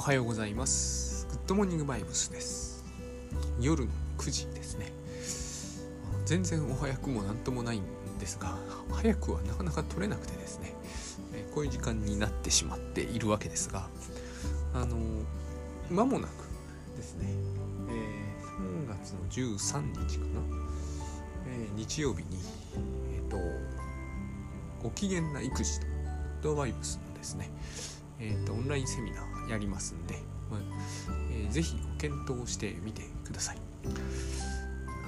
おはようございます。グッドモーニングバイブスです。夜の9時ですね。全然お早くも何ともないんですが早くはなかなか取れなくてですね。こういう時間になってしまっているわけですがあの間もなくですね、えー、3月の13日かな、えー、日曜日にえっ、ー、とご機嫌な育児とドバイブスのですねえーと、オンラインセミナーやりますんで、まあえー、ぜひご検討してみてください。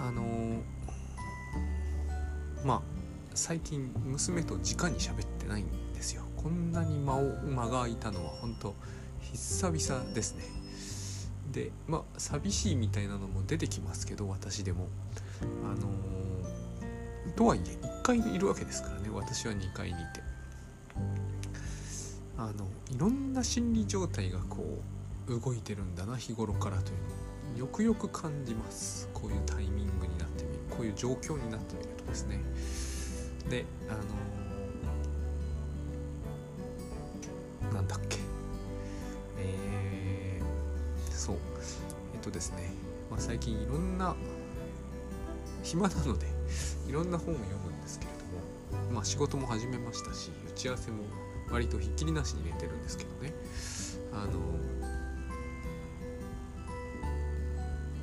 あのー、まあ最近娘と直に喋ってないんですよ。こんなに間を間が空いたのは本当久々ですね。でまあ寂しいみたいなのも出てきますけど私でも。あのー、とはいえ1階にいるわけですからね私は2階にいて。あのいろんな心理状態がこう動いてるんだな日頃からというの。をよくよく感じます。こういうタイミングになってみる。こういう状況になってみるとですね。であのなんだっけ。えー、そう。えっとですね、まあ、最近いろんな暇なのでいろんな本を読むんですけれども。まあ仕事も始めましたし打ち合わせも割とひっきりなしに入れてるんですけどね。あの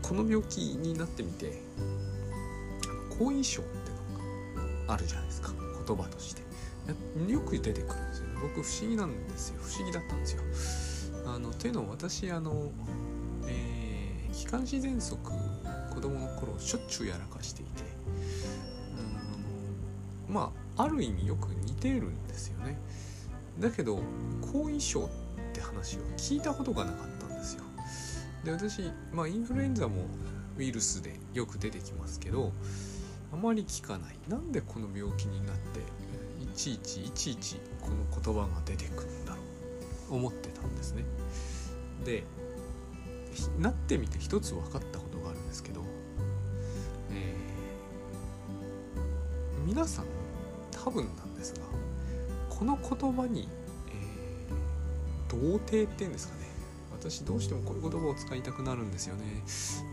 この病気になってみて後遺症ってのがあるじゃないですか言葉として。よく出てくるんですよね。僕不思議なんですよ。不思議だったんですよ。あのというのは私あの、えー、気管支喘息子供の頃しょっちゅうやらかしていてあのまあある意味よく似てるんですよね。だけど後遺症って話を聞いたことがなかったんですよ。で私、まあ、インフルエンザもウイルスでよく出てきますけどあまり聞かない。なんでこの病気になっていちいちいちいちこの言葉が出てくるんだろう思ってたんですね。でなってみて一つ分かったことがあるんですけど、えー、皆さん多分なんですがこの言葉に、童貞っていうんですかね。私どうしてもこういう言葉を使いたくなるんですよね。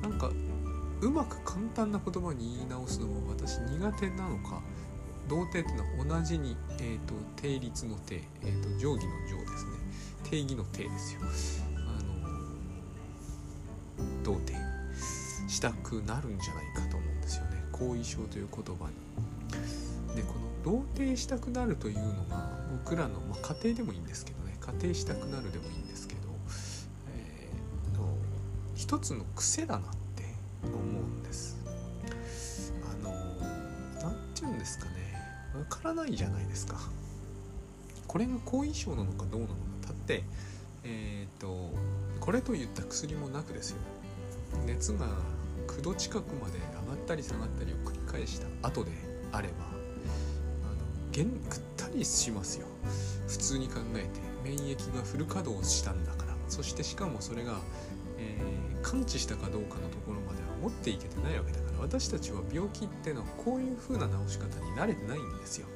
なんかうまく簡単な言葉に言い直すのも私苦手なのか。童貞っていうのは同じに、えーと、定律の定、えーと、定規の定ですね。定義の定ですよ。あの童貞。したくなるんじゃないかと思うんですよね。後遺症という言葉に。でこの童貞したくなるというのが僕らの、まあ、家庭でもいいんですけどね家庭したくなるでもいいんですけど、えー、の一つの癖だなって思うんです。あの何て言うんですかね。わからないじゃないですか。これが後遺症なのかどうなのか。だってえっ、ー、とこれといった薬もなくですよ。熱が9度近くまで上がったり下がったりを繰り返した後であればげんぐったりしますよ。普通に考えて免疫がフル稼働したんだから。そしてしかもそれが、えー、完治したかどうかのところまでは持っていけてないわけだから。私たちは病気っていうのはこういう風な治し方に慣れてないんですよ、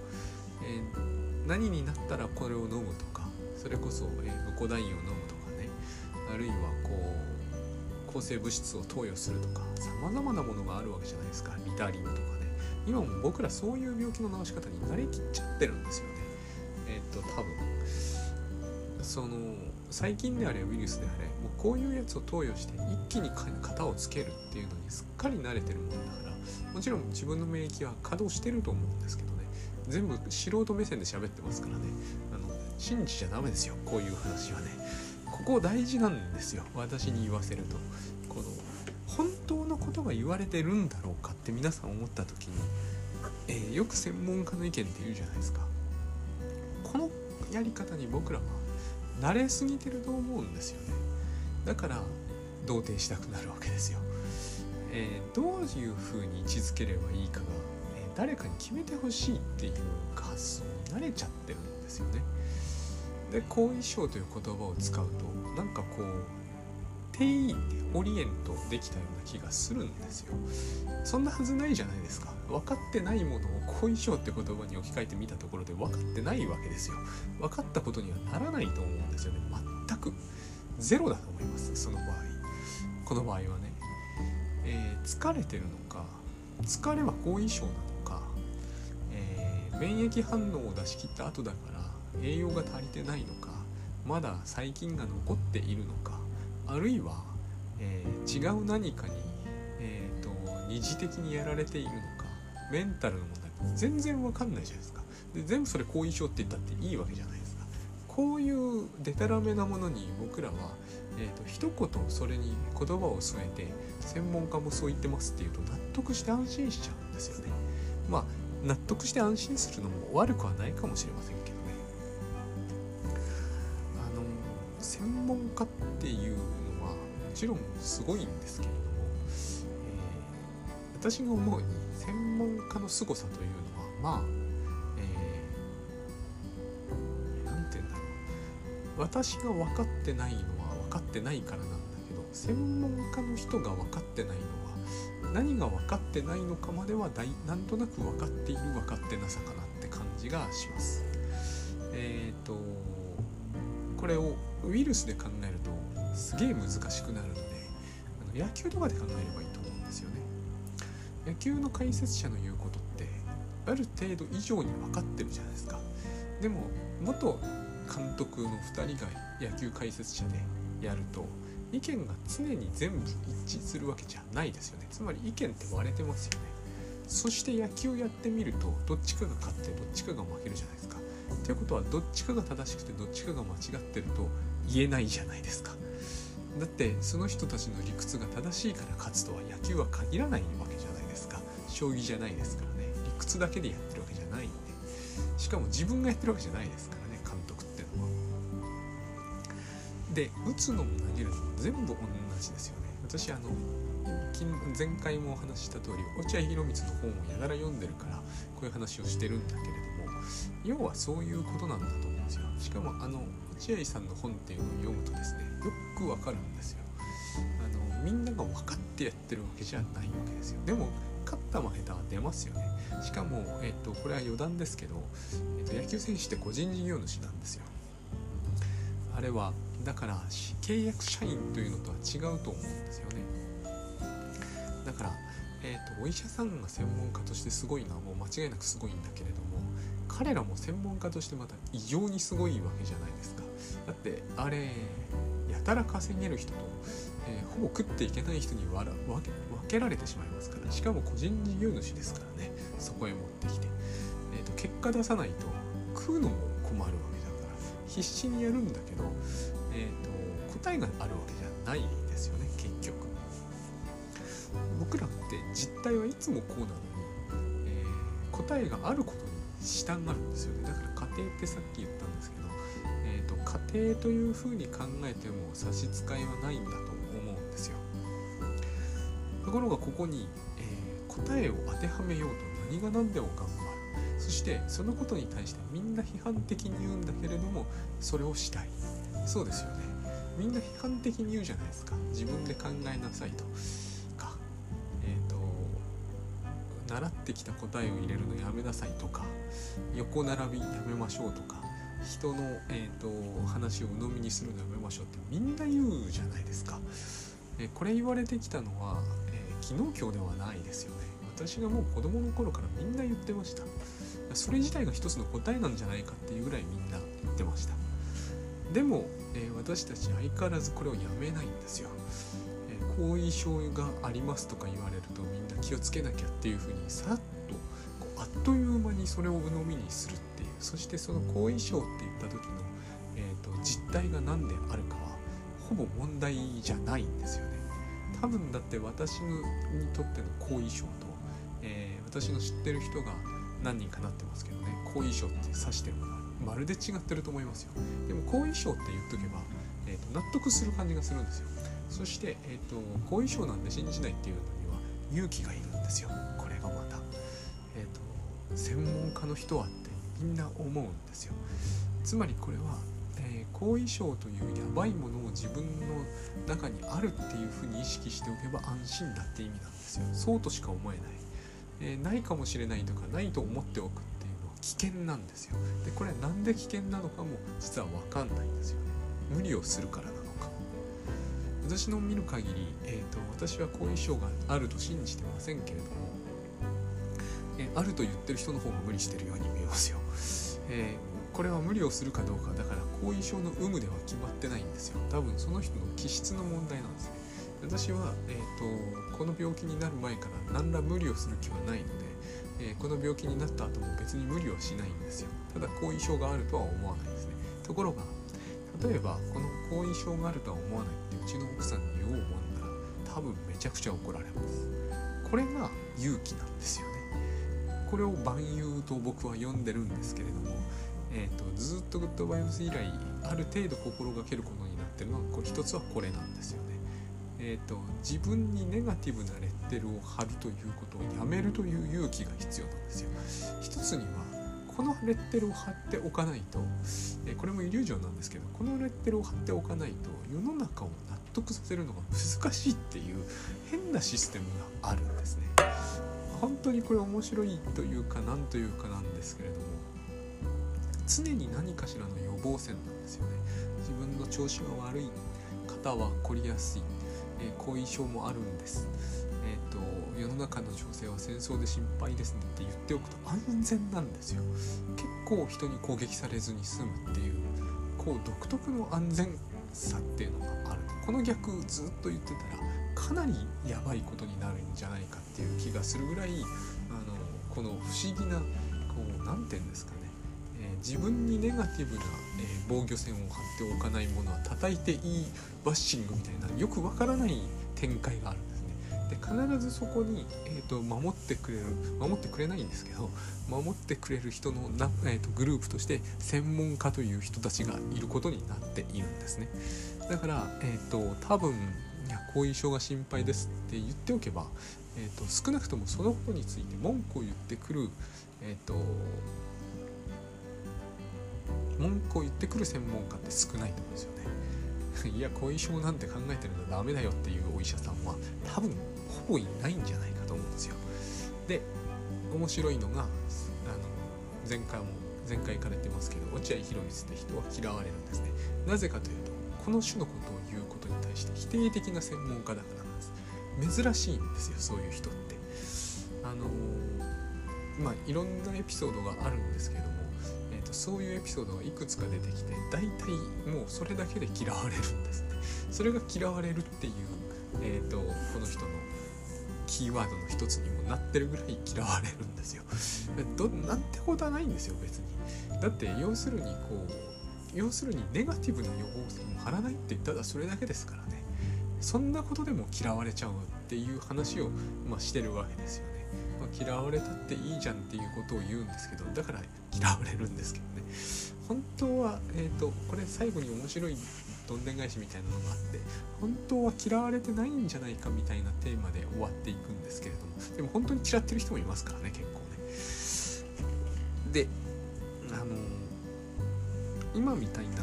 えー、何になったらこれを飲むとか。それこそ、えー、ムコダインを飲むとかね。あるいはこう抗生物質を投与するとか。さまざまなものがあるわけじゃないですか。リタリンとかね。今も僕らそういう病気の治し方に慣れきっちゃってるんですよね。えっ、と多分その最近であれウイルスであれもうこういうやつを投与して一気に型をつけるっていうのにすっかり慣れてるもんだからもちろん自分の免疫は稼働してると思うんですけどね全部素人目線で喋ってますからねあの信じちゃダメですよこういう話はね。ここ大事なんですよ私に言わせると。この本当のことが言われてるんだろうかって皆さん思った時に、えー、よく専門家の意見って言うじゃないですか。このやり方に僕らは慣れすぎてると思うんですよね。だから同定したくなるわけですよ、えー、どういうふうに位置づければいいかが、えー、誰かに決めてほしいっていう発想に慣れちゃってるんですよね。で後遺症という言葉を使うとなんかこう定位オリエントできたような気がするんですよ。そんなはずないじゃないですか。分かってないものを後遺症って言葉に置き換えてみたところで分かってないわけですよ。分かったことにはならないと思うんですよね。全く。ゼロだと思います。その場合。この場合はね、えー、疲れてるのか疲れは後遺症なのか、えー、免疫反応を出し切った後だから栄養が足りてないのかまだ細菌が残っているのかあるいは、えー、違う何かに、えーと、二次的にやられているのかメンタルの問題全然わかんないじゃないですか。で全部それ後遺症って言ったっていいわけじゃないですか。こういうデタラメなものに僕らは、えーと、一言それに言葉を添えて専門家もそう言ってますっていうと納得して安心しちゃうんですよね。まあ納得して安心するのも悪くはないかもしれませんけどね。あの専門家っていうちろんすごいんですけれども、えー、私が思うに専門家の凄さというのはまあ何て言うんだろう私が分かってないのは分かってないからなんだけど専門家の人が分かってないのは何が分かってないのかまでは大なんとなく分かっている分かってなさかなって感じがします。えっ、ー、とこれをウイルスで考えるとすげえ難しくなるのであの野球とかで考えればいいと思うんですよね。野球の解説者の言うことってある程度以上に分かってるじゃないですか。でも元監督の2人が野球解説者でやると意見が常に全部一致するわけじゃないですよねつまり意見って割れてますよねそして野球やってみるとどっちかが勝ってどっちかが負けるじゃないですかということはどっちかが正しくてどっちかが間違ってると言えないじゃないですかだってその人たちの理屈が正しいから勝つとは野球は限らないわけじゃないですか。将棋じゃないですからね。理屈だけでやってるわけじゃないんで。しかも自分がやってるわけじゃないですからね。監督ってのは。で打つのも投げるのも全部同じですよね。私あの前回もお話しした通り落合博満の本をやたら読んでるからこういう話をしてるんだけれども要はそういうことなんだと思うんですよ。しかもあの落合さんの本っていうのを読むとですねよくわかるんですよ。あのみんなが分かってやってるわけじゃないわけですよ。でも勝った負けたは出ますよね。しかも、えっと、これは余談ですけど、えっと、野球選手って個人事業主なんですよ。あれはだから契約社員というのとは違うと思うんですよね。だから、えーと、お医者さんが専門家としてすごいのはもう間違いなくすごいんだけれども彼らも専門家としてまた異常にすごいわけじゃないですか。だってあれやたら稼げる人と、えー、ほぼ食っていけない人に分け分けられてしまいますからしかも個人事業主ですからねそこへ持ってきて、えーと、結果出さないと食うのも困るわけだから必死にやるんだけどえーと、答えがあるわけじゃないですよね結局。僕らって実態はいつもこうなのに、えー、答えがあることに従うんですよね。だから家庭ってさっき言ったんですけど、えーと、家庭というふうに考えても差し支えはないんだと思うんですよ。ところがここに、えー、答えを当てはめようと何が何でも頑張る。そしてそのことに対してみんな批判的に言うんだけれどもそれをしたい。そうですよね。みんな批判的に言うじゃないですか。自分で考えなさいと。かえっ、ー、と習ってきた答えを入れるのやめなさいとか横並びやめましょうとか人の、えーと、話を鵜呑みにするのやめましょうってみんな言うじゃないですか、え、これ言われてきたのは、えー、昨日今日ではないですよね。私がもう子供の頃からみんな言ってました。それ自体が一つの答えなんじゃないかっていうぐらいみんな言ってました。でも、えー、私たち相変わらずこれをやめないんですよ、えー、後遺症がありますとか言われるとみんな気をつけなきゃっていうふうにさらっとこうあっという間にそれを鵜呑みにするってそしてその後遺症って言った時の、えーと、実態が何であるかはほぼ問題じゃないんですよね。多分だって私にとっての後遺症と、えー、私の知ってる人が何人かなってますけどね。後遺症って指してるものはまるで違ってると思いますよ。でも後遺症って言っとけば、えーと、納得する感じがするんですよ。そして、えーと、後遺症なんで信じないっていうのには勇気がいるんですよ。これがまた、えーと、専門家の人はみんな思うんですよ。つまりこれは、えー、後遺症というやばいものを自分の中にあるっていうふうに意識しておけば安心だって意味なんですよ。そうとしか思えない。えー、ないかもしれないとかないと思っておくっていうのは危険なんですよ。でこれは何で危険なのかも実は分かんないんですよね。無理をするからなのか。私の見る限り、えーと、私は後遺症があると信じてませんけれども、え、あると言ってる人の方が無理してるように見えますよ、えー、これは無理をするかどうかだから後遺症の有無では決まってないんですよ。多分その人の気質の問題なんですね。私は、えーと、この病気になる前から何ら無理をする気はないので、えこの病気になった後も別に無理はしないんですよ。ただ後遺症があるとは思わないですね。ところが例えばこの後遺症があるとは思わないってうちの奥さんに言おうもんなら多分めちゃくちゃ怒られます。これが勇気なんですよね。これを万有と僕は呼んでるんですけれども、えーと、ずっとグッドバイブス以来ある程度心がけることになってるのはこれ一つはこれなんですよねえーと、と自分にネガティブなレッテルを貼るということをやめるという勇気が必要なんですよ。一つにはこのレッテルを貼っておかないと、えこれもイリュージョンなんですけどこのレッテルを貼っておかないと世の中を納得させるのが難しいっていう変なシステムがあるんですね。本当にこれ面白いというか何というかなんですけれども常に何かしらの予防線なんですよね。自分の調子が悪い方は凝りやすい、え後遺症もあるんです。えーと、世の中の情勢は戦争で心配ですねって言っておくと安全なんですよ結構人に攻撃されずに済むっていうこう独特の安全さっていうのがあるこの逆ずっと言ってたらかなりやばいことになるんじゃないかっていう気がするぐらいあのこの不思議なこう何て言うんですかね、えー、自分にネガティブな、えー、防御線を張っておかないものは叩いていいバッシングみたいなよくわからない展開があるんですね。で必ずそこに、えーと、守ってくれる守ってくれないんですけど守ってくれる人のな、えーと、グループとして専門家という人たちがいることになっているんですねだから、えーと、多分後遺症が心配ですって言っておけば、えー、と少なくともそのことについて文句を言ってくる、えー、と文句を言ってくる専門家って少ないと思うんですよね。いや後遺症なんて考えてるのダメだよっていうお医者さんは多分ほぼいないんじゃないかと思うんですよ。で面白いのがあの前回も前回から言ってますけど落合博満って人は嫌われるんですね。なぜかというとこの種のことを言うことに対して否定的な専門家だからなんです珍しいんですよそういう人ってあのまあいろんなエピソードがあるんですけども、えーと、そういうエピソードがいくつか出てきて大体もうそれだけで嫌われるんですねそれが嫌われるっていうえーと、この人のキーワードの一つにもなってるぐらい嫌われるんですよ。どなんてことはないんですよ別に。だって要するにこう要するにネガティブな予防線も張らないってただそれだけですからね。そんなことでも嫌われちゃうっていう話を、まあ、してるわけですよね。まあ、嫌われたっていいじゃんっていうことを言うんですけどだから嫌われるんですけどね。本当は、えーとこれ最後に面白いどんでん返しみたいなのがあって本当は嫌われてないんじゃないかみたいなテーマで終わっていくんですけれども。でも本当に嫌ってる人もいますからね結構ね。であの今みたいな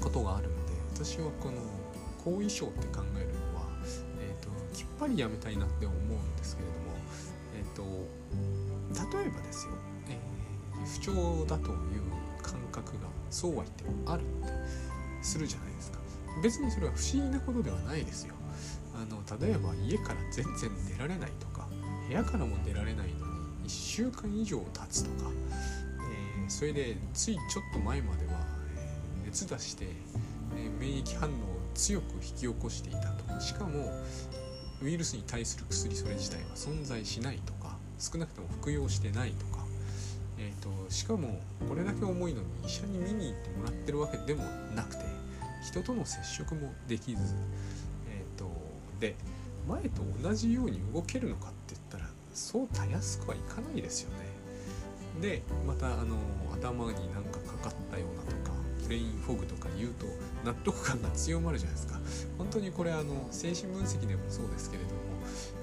ことがあるので私はこの後遺症って考えるのは、えーと、きっぱりやめたいなって思うんですけれども、えーと、例えばですよ、えー、不調だという感覚がそうは言ってもあるってするじゃないですか。別にそれは不思議なことではないですよ。あの例えば家から全然出られないとか部屋からも出られないのに1週間以上経つとか、それでついちょっと前までは、え、熱出して、え、免疫反応を強く引き起こしていたと。しかもウイルスに対する薬それ自体は存在しないとか少なくとも服用してないとか。えーと、しかもこれだけ重いのに医者に見に行ってもらってるわけでもなくて人との接触もできず、えーと、で前と同じように動けるのかって言ったらそうたやすくはいかないですよね。でまたあの頭になんかかかったようなとかブレインフォグとか言うと納得感が強まるじゃないですか。本当にこれあの精神分析でもそうですけれども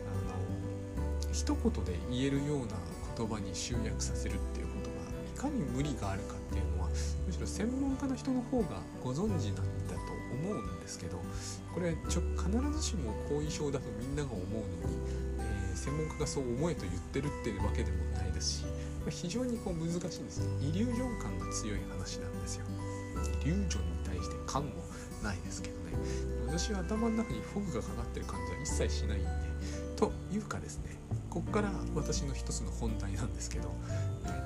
あの一言で言えるような言葉に集約させるっていうことがいかに無理があるかっていうのはむしろ専門家の人の方がご存知なんだと思うんですけどこれちょ必ずしも後遺症だとみんなが思うのに、えー、専門家がそう思えと言ってるっていうわけでもないですし非常にこう難しいんですねイリュージョン感が強い話なんですよ。イリュージョンに対して感もないですけどね。私は頭の中にフォグがかかってる感じは一切しないんで。というかですねここから私の一つの本題なんですけど、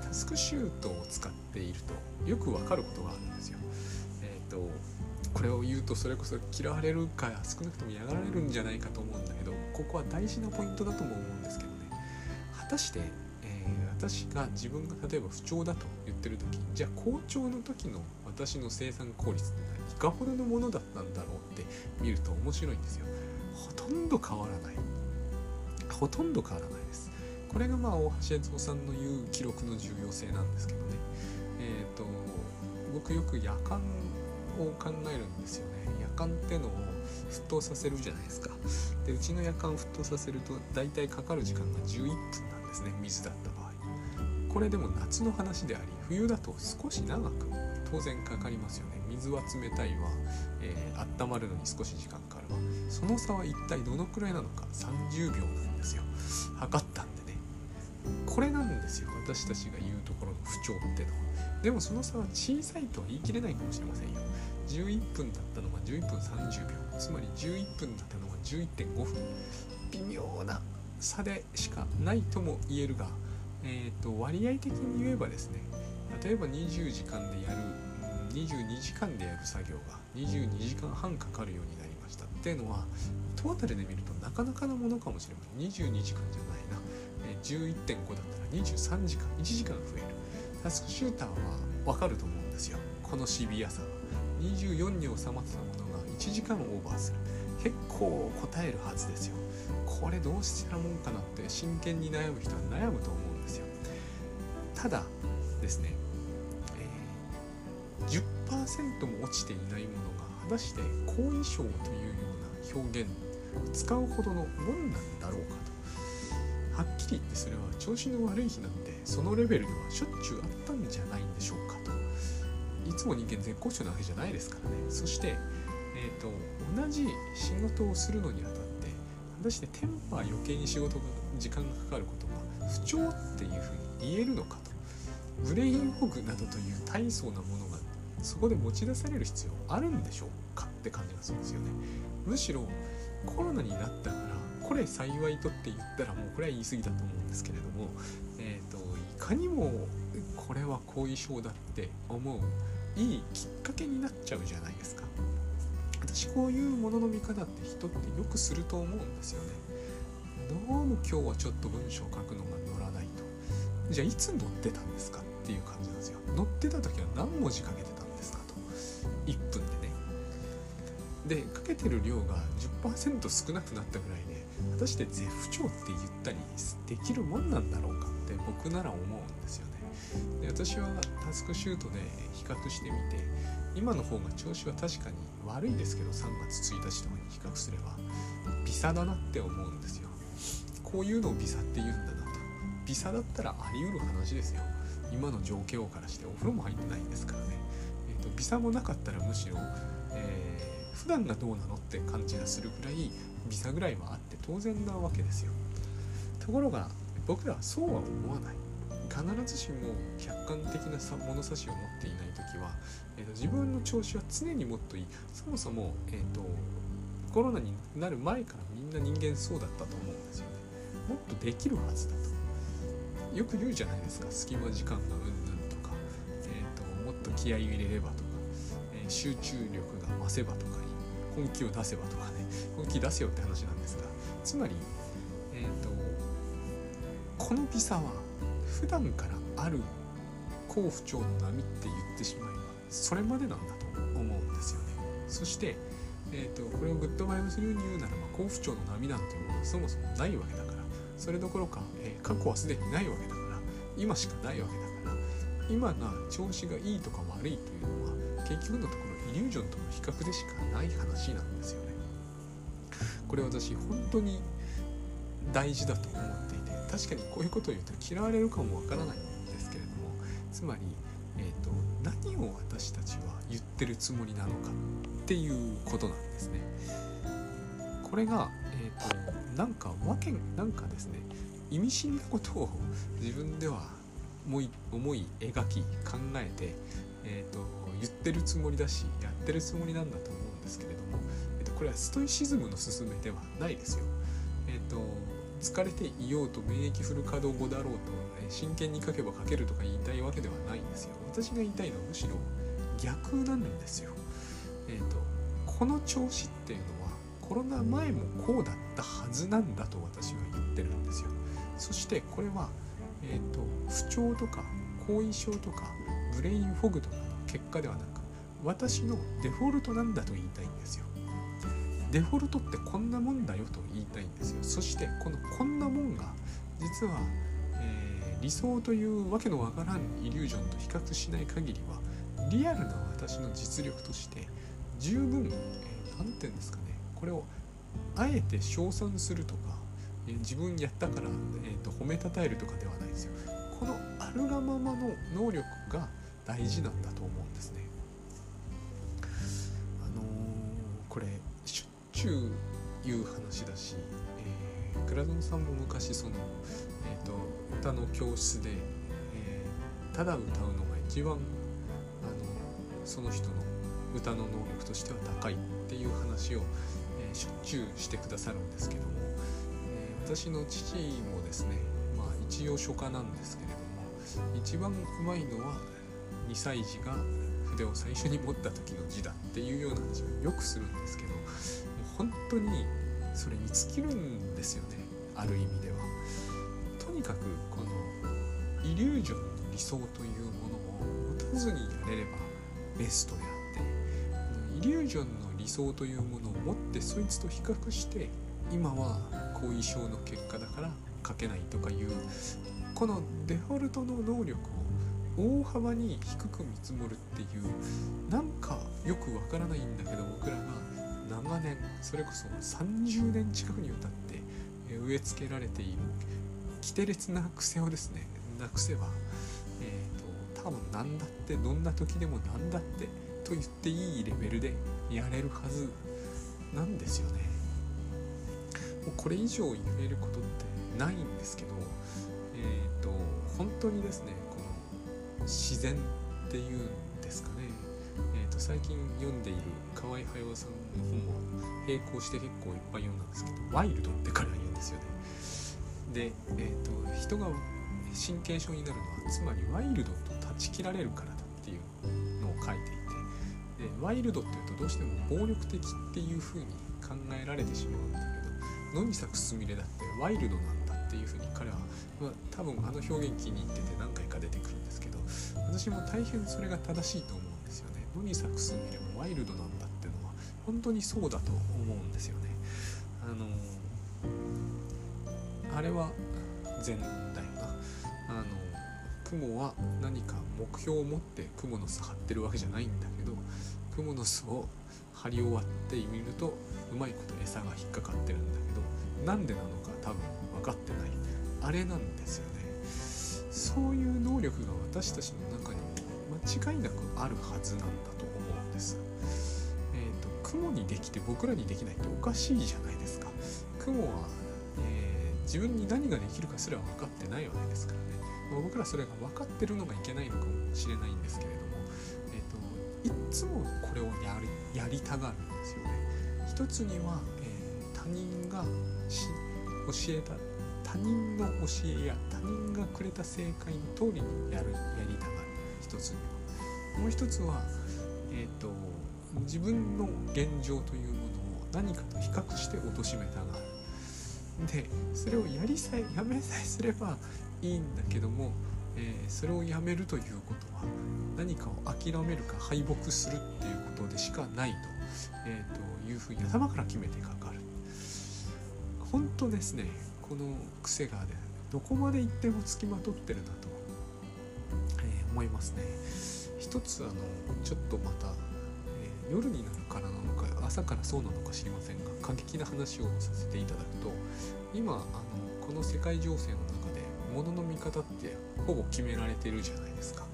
タスクシュートを使っているとよくわかることがあるんですよ。えっ、ー、とこれを言うとそれこそ嫌われるか少なくとも嫌がられるんじゃないかと思うんだけどここは大事なポイントだとも思うんですけどね。果たして、ー、私が自分が例えば不調だと言ってる時じゃあ好調の時の私の生産効率っていかほどのものだったんだろうって見ると面白いんですよ。ほとんど変わらない。ほとんど変わらないです。これがまあ大橋悦夫さんの言う記録の重要性なんですけどね。えっ、ー、と僕よく夜間を考えるんですよね。夜間ってのを沸騰させるじゃないですか。でうちの夜間を沸騰させると大体かかる時間が11分なんですね。水だった場合これでも夏の話であり冬だと少し長く当然かかりますよね。水は冷たいわ、えー、温まるのに少し時間かかるわ。その差は一体どのくらいなのか？30秒なんですよ。測ったんでね。これなんですよ。私たちが言うところの不調ってのは。でもその差は小さいとは言い切れないかもしれませんよ。11分だったのが11分30秒。つまり11分だったのが11.5分。微妙な差でしかないとも言えるが、えーと、割合的に言えばですね例えば20時間でやる22時間でやる作業が22時間半かかるようになりました。っていうのはトータルで見るとなかなかなものかもしれません。22時間じゃないな。11.5だったら23時間1時間増える。タスクシューターはわかると思うんですよ。このシビアさは。24に収まってたものが1時間オーバーする。結構答えるはずですよ。これどうしたらもんかなって真剣に悩む人は悩むと思う。ただですね、えー、10%も落ちていないものが果たして後遺症というような表現を使うほどのもんなんだろうかとはっきり言ってそれは調子の悪い日なんてそのレベルではしょっちゅうあったんじゃないんでしょうかといつも人間絶好調なわけじゃないですからね。そして、えーと、同じ仕事をするのにあたって果たしてテンパー余計に仕事が時間がかかることが不調っていうふうに言えるのかブレインフォグなどという大層なものがそこで持ち出される必要あるんでしょうかって感じがするんですよね。むしろコロナになったからこれ幸いとって言ったらもうこれは言い過ぎだと思うんですけれども、えーと、いかにもこれは後遺症だって思ういいきっかけになっちゃうじゃないですか。私こういうものの見方って人ってよくすると思うんですよね。どうも今日はちょっと文章を書くのが乗らないと。じゃあいつ乗ってたんですか？っていう感じなんですよ。乗ってた時は何文字書けてたんですかと。1分でね。で書けてる量が10%少なくなったぐらいで果たして絶不調って言ったりできるもんなんだろうかって僕なら思うんですよね。で私はタスクシュートで比較してみて今の方が調子は確かに悪いですけど3月1日とかに比較すれば微差だなって思うんですよ。こういうのを微差って言うんだなと微差だったらあり得る話ですよ。今の状況からしてお風呂も入ってないんですからね、えーと、微差もなかったらむしろ、えー、普段がどうなのって感じがするぐらい微差ぐらいはあって当然なわけですよ。ところが僕らはそうは思わない。必ずしも客観的な物差しを持っていない時は、えーと、自分の調子は常にもっといい。そもそも、えーと、コロナになる前からみんな人間そうだったと思うんですよね。もっとできるはずだと。よく言うじゃないですか。隙間時間がうんぬんとか、えーと、もっと気合を入れればとか、えー、集中力が増せばとか。本気を出せばとかね。本気出せよって話なんですが。つまり、えーと、このビサは普段からある好不調の波って言ってしまえばそれまでなんだと思うんですよね。そして、えーと、これをグッドバイブス流に言うならば好不調の波なんていうものはそもそもないわけだから。それどころか、えー、過去はすでにないわけだから今しかないわけだから今が調子がいいとか悪いというのは結局のところイリュージョンとの比較でしかない話なんですよね。これ私本当に大事だと思っていて確かにこういうことを言うと嫌われるかもわからないんですけれどもつまり、えーと、何を私たちは言ってるつもりなのかっていうことなんですね。これが、なんかわけなんかですね意味深なことを自分では思い思い描き考えて、えーと言ってるつもりだしやってるつもりなんだと思うんですけれども、えー、とこれはストイシズムの勧めではないですよ。え、ー、と疲れていようと免疫フル稼働後だろうと、え真剣に書けば書けるとか言いたいわけではないんですよ。私が言いたいのはむしろ逆なんですよ。え、ー、とこの調子っていうのコロナ前もこうだったはずなんだと私は言ってるんですよ。そしてこれは、えーと、不調とか後遺症とかブレインフォグとかの結果ではなく私のデフォルトなんだと言いたいんですよ。デフォルトってこんなもんだよと言いたいんですよ。そしてこのこんなもんが実は、えー、理想というわけのわからんイリュージョンと比較しない限りはリアルな私の実力として十分何、えー、て言うんですかねこれをあえて称賛するとか自分やったから、えーと、褒めたたえるとかではないですよ。このあるがままの能力が大事なんだと思うんですね。あのー、これしょっちゅう言う話だし、えー、倉園さんも昔その、えーと、歌の教室で、えー、ただ歌うのが一番あのその人の歌の能力としては高いっていう話を、しょっちゅうしてくださるんですけどもえ私の父もですね、まあ、一応書家なんですけれども一番うまいのは2歳児が筆を最初に持った時の字だっていうような話をよくするんですけどもう本当にそれに尽きるんですよねある意味では。とにかくこのイリュージョンの理想というものを持たずにやれればベストであってイリュージョンの理想というものを持ってそいつと比較して今は後遺症の結果だから書けないとかいうこのデフォルトの能力を大幅に低く見積もるっていうなんかよくわからないんだけど僕らが長年それこそ30年近くにわたって植え付けられている奇て烈な癖をですねなくせば、えーと、と多分何だってどんな時でも何だってと言っていいレベルでやれるはずなんですよね。もうこれ以上言えることってないんですけど、えっ、ー、と本当にですねこの自然っていうんですかね、えーと、最近読んでいる河合駿さんの本も並行して結構いっぱい読んだんですけど「ワイルド」って彼は言うんですよね。で、えーと、人が神経症になるのはつまりワイルドと断ち切られるからだっていうのを書いてでワイルドっていうとどうしても暴力的っていうふうに考えられてしまうんだけど野に咲くすみれだってワイルドなんだっていうふうに彼は、まあ、多分あの表現気に入ってて何回か出てくるんですけど私も大変それが正しいと思うんですよね。野に咲くすみれもワイルドなんだっていうのは本当にそうだと思うんですよね。あのあれは善だよな。あの雲は何か目標を持って蜘蛛の巣張ってるわけじゃないんだけど蜘蛛の巣を張り終わってみるとうまいこと餌が引っかかってるんだけどなんでなのか多分分かってない。あれなんですよね。そういう能力が私たちの中にも間違いなくあるはずなんだと思うんです。えっ、ー、と雲にできて僕らにできないっておかしいじゃないですか。雲は、えー、自分に何ができるかすら分かってないわけですからね、まあ、僕らそれが分かってるのがいけないのかもしれないんですけれども、いつもこれをやりやりたがるんですよね。一つには、えー、他人が教えた他人の教えや他人がくれた正解の通りにやるやりたがる。一つには。もう一つは、えーと、自分の現状というものを何かと比較して貶めたがる。でそれをやりさえやめさえすればいいんだけども、えー、それをやめるということは何かを諦めるか敗北するっていうことでしかないと,、えー、というふうに頭から決めてかかる。本当ですねこの癖がねどこまで行ってもつきまとってるなと、えー、思いますね。一つあのちょっとまた、えー、夜になるからなのか朝からそうなのか知りませんが過激な話をさせていただくと今あのこの世界情勢の中で物の見方ってほぼ決められてるじゃないですか。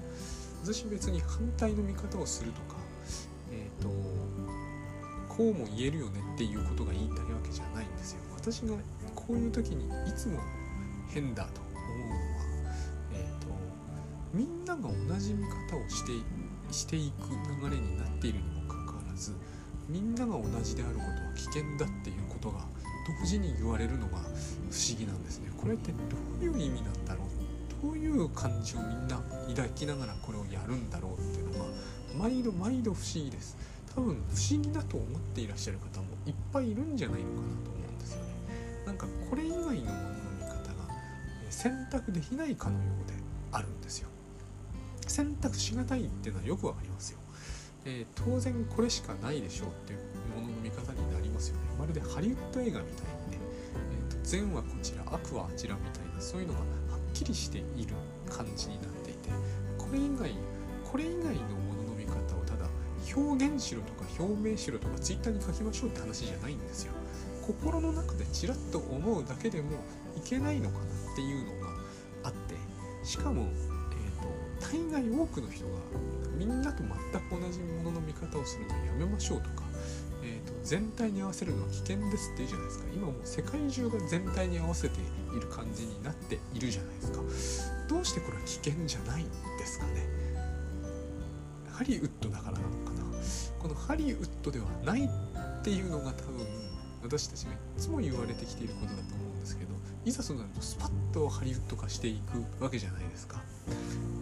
私別に反対の見方をするとかえっ、ー、とこうも言えるよねっていうことが言いたいわけじゃないんですよ。私がこういう時にいつも変だと思うのは、えーと、みんなが同じ見方をしてしていく流れになっているにもかかわらずみんなが同じであることは危険だっていうことが同時に言われるのが不思議なんですね。これってどういう意味なんだろう？どういう感じをみんな抱きながらこれをやるんだろうっていうのが毎度毎度不思議です。多分不思議だと思っていらっしゃる方もいっぱいいるんじゃないのかなと思うんですよね。なんかこれ以外のものの見方が選択できないかのようであるんですよ。選択しがたいっていうのはよくわかりますよ、えー、当然これしかないでしょうっていうものの見方ますよね。まるでハリウッド映画みたいにね、えーと、善はこちら悪はあちらみたいなそういうのがはっきりしている感じになっていてこれ以外これ以外のものの見方をただ表現しろとか表明しろとかツイッターに書きましょうって話じゃないんですよ。心の中でちらっと思うだけでもいけないのかなっていうのがあってしかも大概多くの人がみんなと全く同じものの見方をするのはやめましょうとか、全体に合わせるのは危険ですって言うじゃないですか。今もう世界中が全体に合わせている感じになっているじゃないですか。どうしてこれは危険じゃないんですかね。ハリウッドだからなのかな。このハリウッドではないっていうのが多分私たちがいつも言われてきていることだと思うんですけどいざそうなるとスパッとハリウッド化していくわけじゃないですか。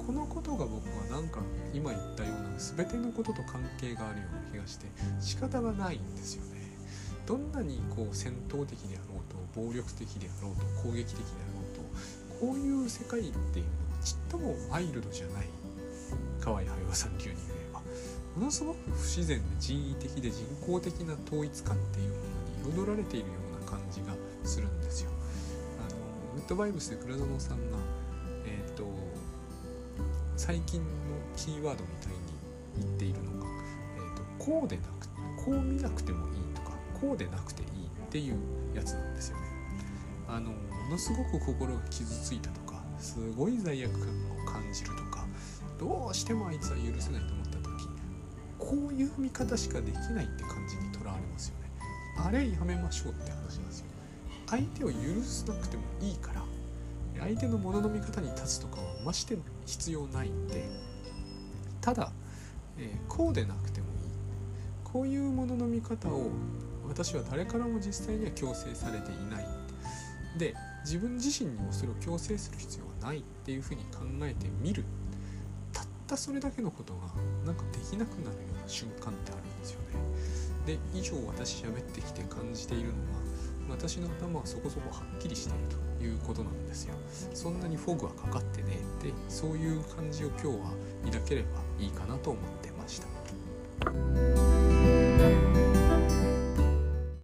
このことが僕はなんか今言ったような全てのことと関係があるようながして仕方がないんですよね。どんなにこう戦闘的であろうと暴力的であろうと攻撃的であろうとこういう世界っていうのはちっともワイルドじゃない。河合駿さん流に言えば。ものすごく不自然で人為的で人工的な統一感っていうものに彩られているような感じがするんですよ。あのグッドバイブスで倉園さんがえっ、ー、と最近のキーワードみたいに言っているのが、こうでなくこう見なくてもいいとかこうでなくていいっていうやつなんですよね。あのものすごく心が傷ついたとかすごい罪悪感を感じるとかどうしてもあいつは許せないと思った時こういう見方しかできないって感じにとらわれますよね。あれやめましょうって話なんですよ。相手を許さなくてもいいから相手のものの見方に立つとかはまして必要ないんでただ、えー、こうでなくてもこういうものの見方を私は誰からも実際には強制されていない。で自分自身にもそれを強制する必要はないっていうふうに考えてみる。たったそれだけのことがなんかできなくなるような瞬間ってあるんですよね。で以上私喋ってきて感じているのは私の頭はそこそこはっきりしているということなんですよ。そんなにフォグはかかってねでそういう感じを今日は抱ければいいかなと思ってました。Thank you.